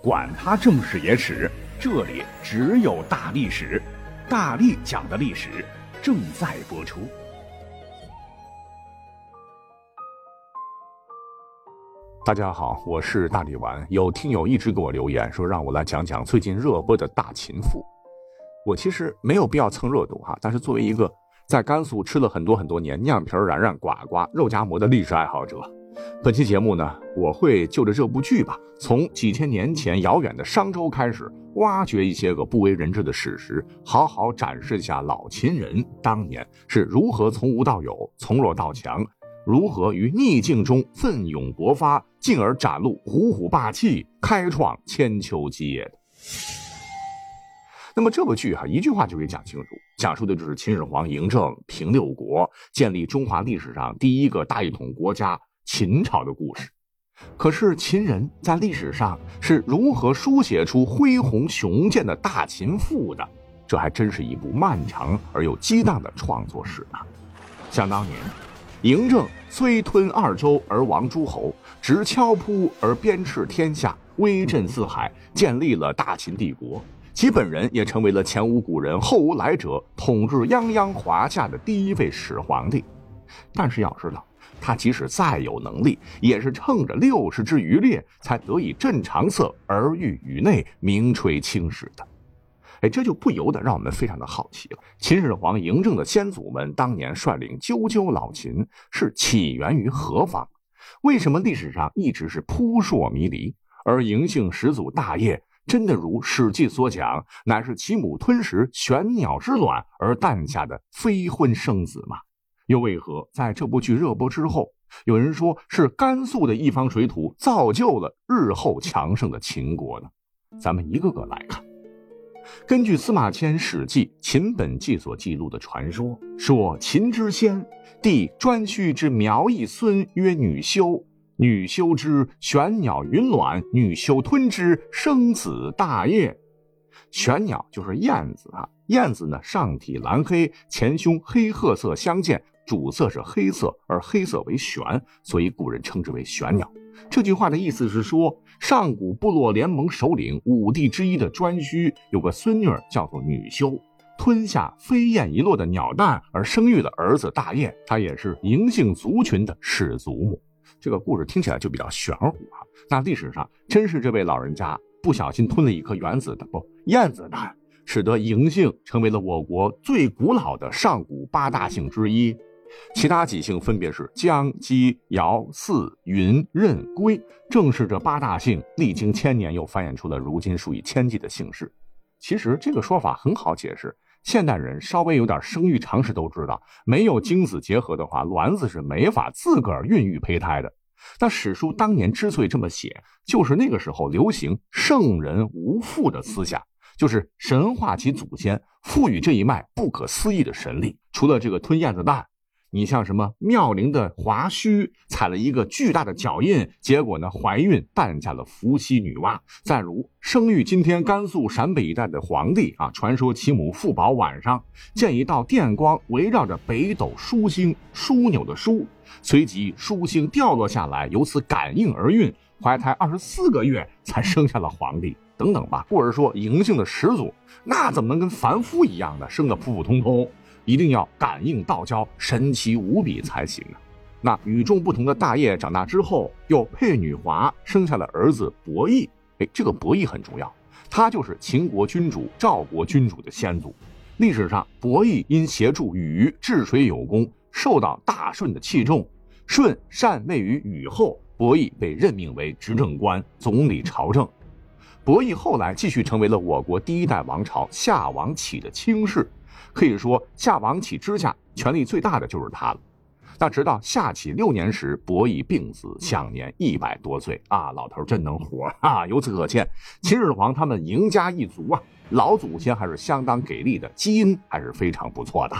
管他正史野史，这里只有大历史，大力讲的历史正在播出。大家好，我是大力丸。有听友一直给我留言说，让我来讲讲最近热播的大秦赋。我其实没有必要蹭热度哈，但是作为一个在甘肃吃了很多很多年酿皮冉冉呱呱肉夹馍的历史爱好者。本期节目呢，我会就着这部剧吧，从几千年前遥远的商周开始，挖掘一些个不为人知的史实，好好展示一下老秦人当年是如何从无到有、从弱到强，如何于逆境中奋勇勃发，进而展露虎虎霸气，开创千秋基业的。那么这部剧哈，一句话就可以讲清楚，讲述的就是秦始皇嬴政平六国，建立中华历史上第一个大一统国家。秦朝的故事，可是秦人在历史上是如何书写出恢宏雄健的大秦赋的？这还真是一部漫长而又激荡的创作史呢。想当年，嬴政虽吞二周而亡诸侯，执敲扑而鞭笞天下，威震四海，建立了大秦帝国。其本人也成为了前无古人后无来者，统治泱泱华夏的第一位始皇帝。但是要知道。他即使再有能力，也是趁着六十之余烈，才得以镇长色而御宇内，名垂青史的。哎，这就不由得让我们非常的好奇了。秦始皇嬴政的先祖们当年率领赳赳老秦，是起源于何方？为什么历史上一直是扑朔迷离？而嬴姓始祖大业，真的如《史记》所讲，乃是其母吞食玄鸟之卵而诞下的非婚生子吗？又为何在这部剧热播之后，有人说是甘肃的一方水土造就了日后强盛的秦国呢？咱们一个个来看。根据司马迁《史记·秦本纪》所记录的传说，说秦之先帝颛顼之苗裔孙曰女修，女修之玄鸟云卵，女修吞之，生子大业。玄鸟就是燕子啊，燕子呢上体蓝黑，前胸黑褐色相间。主色是黑色，而黑色为玄，所以古人称之为玄鸟。这句话的意思是说，上古部落联盟首领五帝之一的颛顼有个孙女叫做女修，吞下飞燕遗落的鸟蛋而生育了儿子大业，他也是嬴姓族群的始祖母。这个故事听起来就比较玄乎啊。那历史上真是这位老人家不小心吞了一颗原子的不燕子蛋，使得嬴姓成为了我国最古老的上古八大姓之一。其他几姓分别是姜、姬、尧、姒、云、任、归，正是这八大姓历经千年，又繁衍出了如今数以千计的姓氏。其实这个说法很好解释，现代人稍微有点生育常识都知道，没有精子结合的话，卵子是没法自个儿孕育胚胎的。那史书当年之所以这么写，就是那个时候流行圣人无父的思想，就是神化其祖先，赋予这一脉不可思议的神力。除了这个吞燕子蛋。你像什么妙龄的华胥踩了一个巨大的脚印，结果呢怀孕诞下了伏羲女娲。再如生育今天甘肃陕北一带的皇帝啊，传说其母傅宝晚上见一道电光围绕着北斗枢星枢纽的枢，随即枢星掉落下来，由此感应而孕，怀胎二十四个月才生下了皇帝。等等吧，或者说嬴姓的始祖，那怎么能跟凡夫一样的生的普普通通？一定要感应道交，神奇无比才行啊！那与众不同的大业长大之后，又配女华，生下了儿子伯益。哎，这个伯益很重要，他就是秦国君主赵国君主的先祖。历史上，伯益因协助禹治水有功，受到大舜的器重。舜禅位于禹后，伯益被任命为执政官，总理朝政。伯益后来继续成为了我国第一代王朝夏王启的卿士。可以说，夏王启之下权力最大的就是他了。那直到夏启六年时，伯益病死，享年一百多岁啊！老头真能活啊！由此可见，秦始皇他们嬴家一族啊，老祖先还是相当给力的，基因还是非常不错的。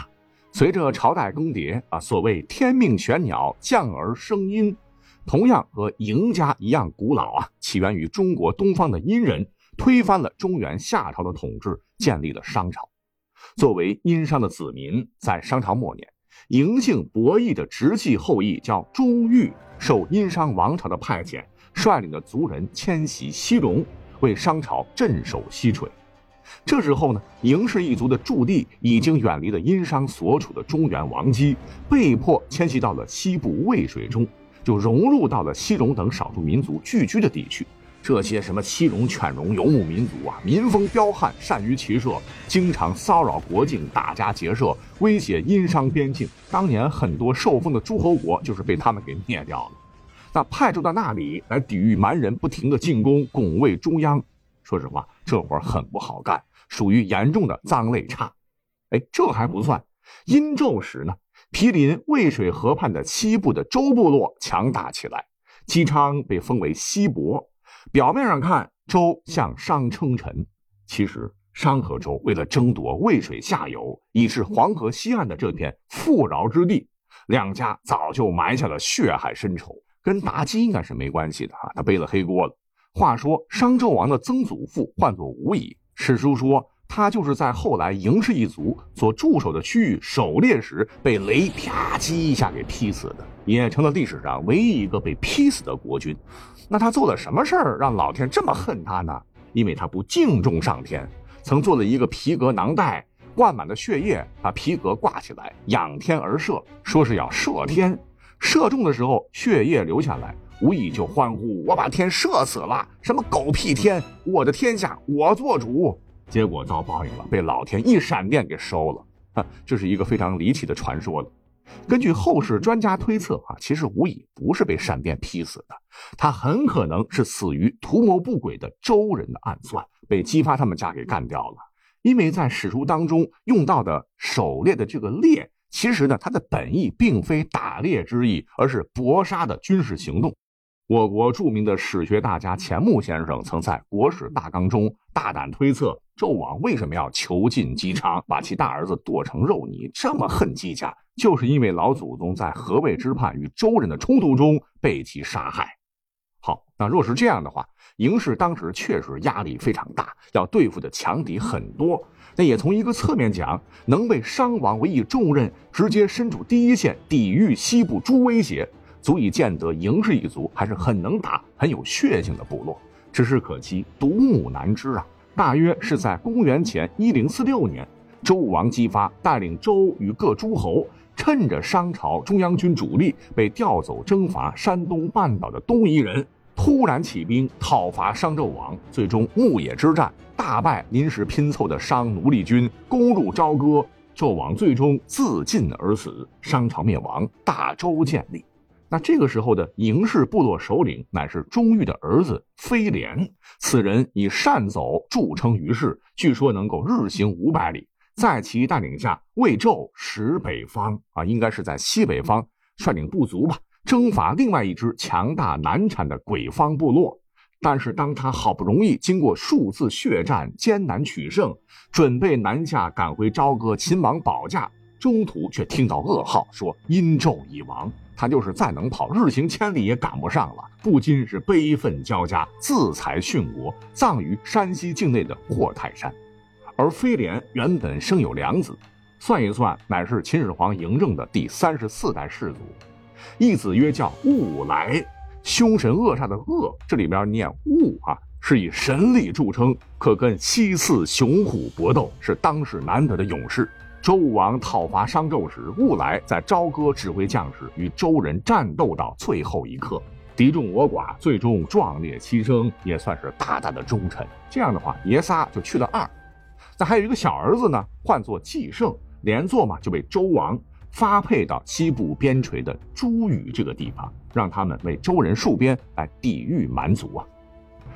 随着朝代更迭啊，所谓天命玄鸟降而生阴，同样和嬴家一样古老啊，起源于中国东方的殷人，推翻了中原夏朝的统治，建立了商朝。作为殷商的子民，在商朝末年，嬴姓伯益的直系后裔叫朱玉，受殷商王朝的派遣，率领的族人迁徙西戎，为商朝镇守西陲。这时候呢，嬴氏一族的驻地已经远离了殷商所处的中原王畿，被迫迁徙到了西部渭水中，就融入到了西戎等少数民族聚居的地区。这些什么西戎、犬戎游牧民族啊，民风彪悍，善于骑射，经常骚扰国境，打家劫舍，威胁殷商边境。当年很多受封的诸侯国就是被他们给灭掉了。那派驻到那里来抵御蛮人不停的进攻，拱卫中央。说实话，这活很不好干，属于严重的脏累差。哎，这还不算，殷纣时呢，毗邻渭水河畔的西部的周部落强大起来，姬昌被封为西伯。表面上看，周向商称臣，其实商和周为了争夺渭水下游，以至黄河西岸的这片富饶之地，两家早就埋下了血海深仇。跟妲己应该是没关系的啊，他背了黑锅了。话说商纣王的曾祖父唤作吴乙，史书说他就是在后来嬴氏一族所驻守的区域狩猎时被雷啪叽一下给劈死的，也成了历史上唯一一个被劈死的国君。那他做了什么事儿让老天这么恨他呢？因为他不敬重上天，曾做了一个皮革囊袋，灌满了血液，把皮革挂起来，仰天而射，说是要射天。射中的时候，血液流下来，无意就欢呼：“我把天射死了！什么狗屁天！我的天下我做主！”结果遭报应了，被老天一闪电给收了。哈，这是一个非常离奇的传说了。根据后世专家推测，啊，其实吴乙不是被闪电劈死的，他很可能是死于图谋不轨的周人的暗算，被姬发他们家给干掉了。因为在史书当中用到的狩猎的这个猎，其实呢，它的本意并非打猎之意，而是搏杀的军事行动。我国著名的史学大家钱穆先生曾在《国史大纲》中大胆推测，纣王为什么要囚禁姬昌，把其大儿子剁成肉泥，这么恨姬家，就是因为老祖宗在河渭之畔与周人的冲突中被其杀害。好，那若是这样的话，嬴氏当时确实压力非常大，要对付的强敌很多。那也从一个侧面讲，能被商王委以重任，直接身处第一线，抵御西部诸威胁。足以见得嬴氏一族还是很能打、很有血性的部落。只是可惜独木难支啊！大约是在公元前一零四六年，周武王姬发带领周与各诸侯，趁着商朝中央军主力被调走征伐山东半岛的东夷人，突然起兵讨伐商纣王。最终牧野之战大败临时拼凑的商奴隶军，攻入朝歌，纣王最终自尽而死，商朝灭亡，大周建立。那这个时候的嬴氏部落首领乃是钟毓的儿子飞廉，此人以善走著称于世，据说能够日行五百里。在其带领下，魏纣使北方啊，应该是在西北方率领部族吧，征伐另外一支强大难产的鬼方部落。但是当他好不容易经过数次血战，艰难取胜，准备南下赶回朝歌秦王保驾，中途却听到噩耗，说殷纣已亡。他就是再能跑，日行千里也赶不上了，不禁是悲愤交加，自裁殉国，葬于山西境内的霍泰山。而飞廉原本生有两子，算一算，乃是秦始皇嬴政的第三十四代世祖。一子曰叫兀来，凶神恶煞的恶，这里边念兀啊，是以神力著称，可跟西次雄虎搏斗，是当世难得的勇士。周武王讨伐商纣时，兀来在朝歌指挥将士与周人战斗到最后一刻，敌众我寡，最终壮烈牺牲，也算是大大的忠臣。这样的话，爷仨就去了二。那还有一个小儿子呢，唤作季胜，连坐嘛就被周王发配到西部边陲的朱羽这个地方，让他们为周人戍边，来抵御蛮族啊。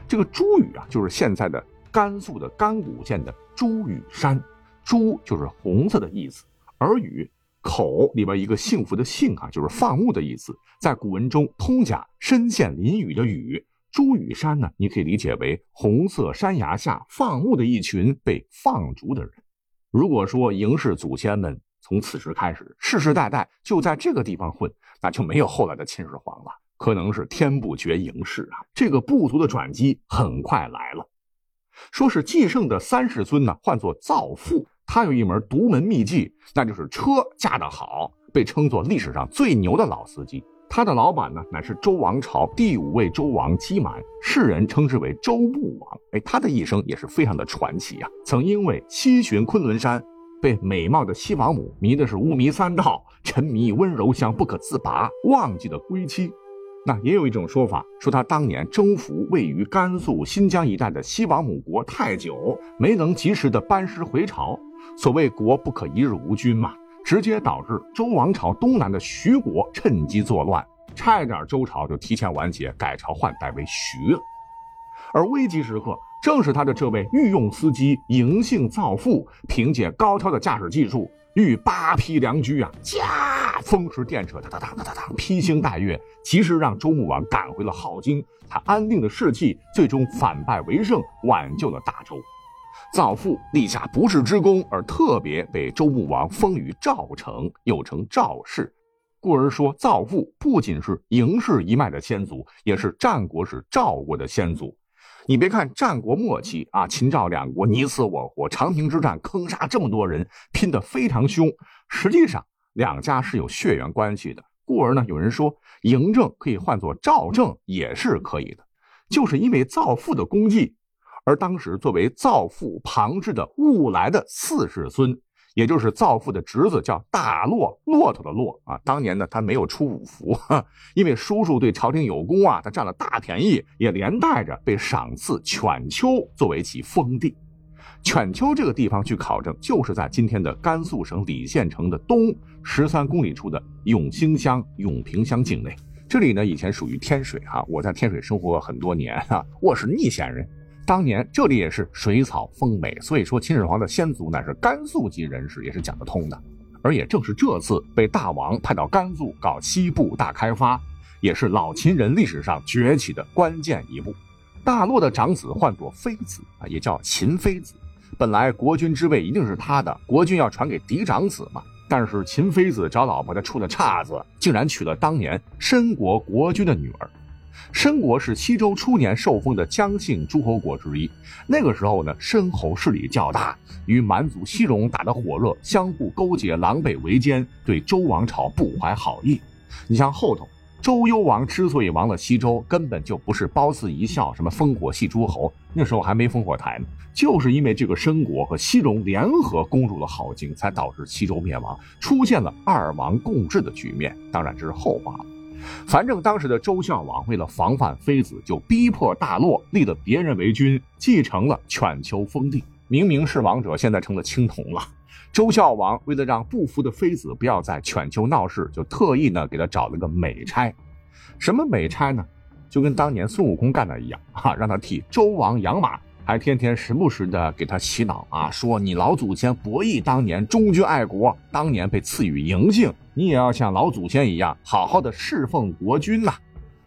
这个朱羽啊，就是现在的甘肃的甘谷县的朱羽山。朱就是红色的意思，而羽口里边一个幸福的幸啊，就是放牧的意思。在古文中，通假身陷囹圄的圄，朱羽山呢，你可以理解为红色山崖下放牧的一群被放逐的人。如果说嬴氏祖先们从此时开始世世代代就在这个地方混，那就没有后来的秦始皇了。可能是天不绝嬴氏啊，这个部族的转机很快来了。说是继圣的三世孙呢，唤作造父。他有一门独门秘技，那就是车驾得好，被称作历史上最牛的老司机。他的老板呢，乃是周王朝第五位周王姬满，世人称之为周穆王。哎，他的一生也是非常的传奇啊！曾因为西巡昆仑山，被美貌的西王母迷的是五迷三道，沉迷温柔乡不可自拔，忘记了归期。那也有一种说法，说他当年征服位于甘肃新疆一带的西王母国太久，没能及时的班师回朝。所谓国不可一日无君嘛。直接导致周王朝东南的徐国趁机作乱，差一点周朝就提前完结，改朝换代为徐了。而危急时刻，正是他的这位御用司机嬴姓造父，凭借高超的驾驶技术，御八匹良驹啊，驾风驰电掣，哒哒哒哒哒哒，披星戴月，及时让周穆王赶回了镐京。他安定的士气，最终反败为胜，挽救了大周。造父立下不世之功，而特别被周穆王封于赵城，又称赵氏，故而说造父不仅是嬴氏一脉的先祖，也是战国时赵国的先祖。你别看战国末期啊，秦赵两国你死我活，长平之战坑杀这么多人，拼得非常凶，实际上两家是有血缘关系的。故而呢，有人说嬴政可以换作赵政也是可以的，就是因为造父的功绩。而当时作为造父旁支的兀来的四世孙，也就是造父的侄子，叫大骆，骆驼的骆啊。当年呢，他没有出五福，因为叔叔对朝廷有功啊，他占了大便宜，也连带着被赏赐犬丘作为其封地。犬丘这个地方，据考证，就是在今天的甘肃省礼县城的东十三公里处的永兴乡永平乡境内。这里呢，以前属于天水哈，我在天水生活很多年哈，我是逆县人。当年这里也是水草丰美，所以说秦始皇的先祖乃是甘肃籍人士，也是讲得通的。而也正是这次被大王派到甘肃搞西部大开发，也是老秦人历史上崛起的关键一步。大洛的长子唤作妃子啊，也叫秦妃子。本来国君之位一定是他的，国君要传给嫡长子嘛。但是秦妃子找老婆，他出了岔子，竟然娶了当年申国国君的女儿。申国是西周初年受封的姜姓诸侯国之一。那个时候呢，申侯势力较大，与蛮族西戎打得火热，相互勾结，狼狈为奸，对周王朝不怀好意。你像后头周幽王之所以亡了西周，根本就不是褒姒一笑，什么烽火戏诸侯，那时候还没烽火台呢，就是因为这个申国和西戎联合攻入了镐京，才导致西周灭亡，出现了二王共治的局面。当然这是后话了。反正当时的周孝王为了防范妃子，就逼迫大骆立了别人为君，继承了犬丘封地。明明是王者，现在成了青铜了。周孝王为了让不服的妃子不要在犬丘闹事，就特意呢给他找了个美差。什么美差呢？就跟当年孙悟空干的一样，哈，让他替周王养马。还天天时不时的给他洗脑啊，说你老祖先博弈当年忠君爱国，当年被赐予嬴姓，你也要像老祖先一样好好的侍奉国君呐。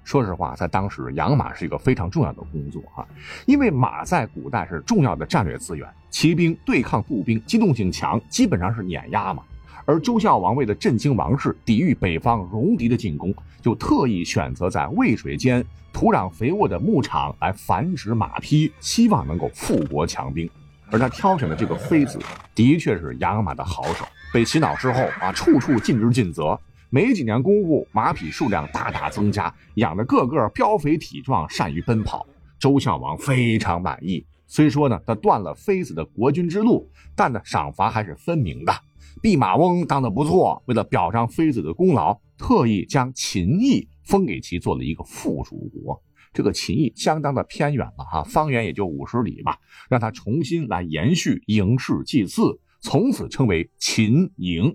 说实话，在当时养马是一个非常重要的工作啊，因为马在古代是重要的战略资源，骑兵对抗步兵，机动性强，基本上是碾压嘛。而周孝王为了振兴王室，抵御北方戎狄的进攻，就特意选择在渭水间土壤肥沃的牧场来繁殖马匹，希望能够富国强兵。而他挑选的这个妃子，的确是养马的好手。被洗脑之后啊，处处尽职尽责，没几年功夫，马匹数量大大增加，养的个个膘肥体壮，善于奔跑。周孝王非常满意。虽说呢，他断了妃子的国君之路，但呢，赏罚还是分明的。弼马翁当得不错，为了表彰妃子的功劳，特意将秦邑封给其做了一个附属国。这个秦邑相当的偏远了哈，方圆也就五十里吧，让他重新来延续嬴氏祭祀，从此称为秦嬴。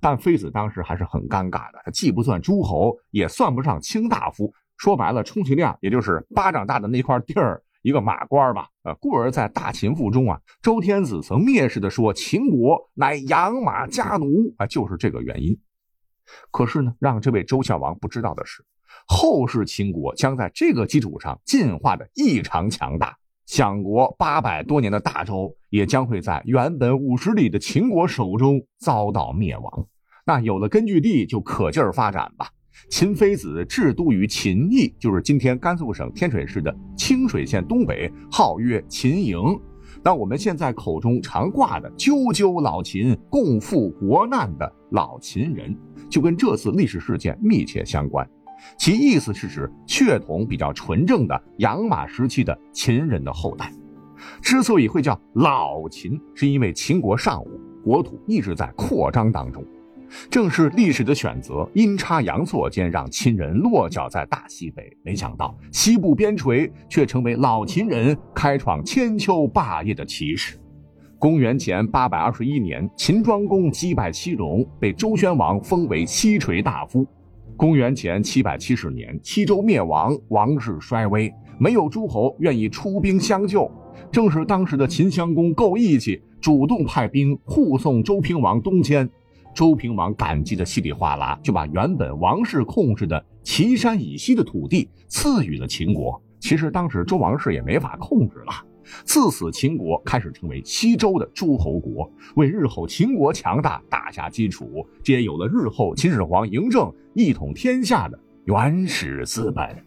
但妃子当时还是很尴尬的，既不算诸侯，也算不上卿大夫，说白了，充其量也就是巴掌大的那块地儿。一个马官吧，呃，故而在《大秦赋》中啊，周天子曾蔑视的说秦国乃养马家奴啊，就是这个原因。可是呢，让这位周孝王不知道的是，后世秦国将在这个基础上进化的异常强大，享国八百多年的大周也将会在原本五十里的秦国手中遭到灭亡。那有了根据地，就可劲儿发展吧。秦妃子治都于秦邑，就是今天甘肃省天水市的清水县东北，号曰秦营。那我们现在口中常挂的“赳赳老秦，共赴国难”的老秦人，就跟这次历史事件密切相关。其意思是指血统比较纯正的养马时期的秦人的后代。之所以会叫老秦，是因为秦国尚武，国土一直在扩张当中。正是历史的选择，阴差阳错间让秦人落脚在大西北。没想到西部边陲却成为老秦人开创千秋霸业的起始。公元前八百二十一年，秦庄公击败西戎，被周宣王封为西垂大夫。公元前七百七十年，西周灭亡，王室衰微，没有诸侯愿意出兵相救。正是当时的秦襄公够义气，主动派兵护送周平王东迁。周平王感激的稀里哗啦，就把原本王室控制的岐山以西的土地赐予了秦国。其实当时周王室也没法控制了。自此，秦国开始成为西周的诸侯国，为日后秦国强大打下基础，这也有了日后秦始皇嬴政一统天下的原始资本。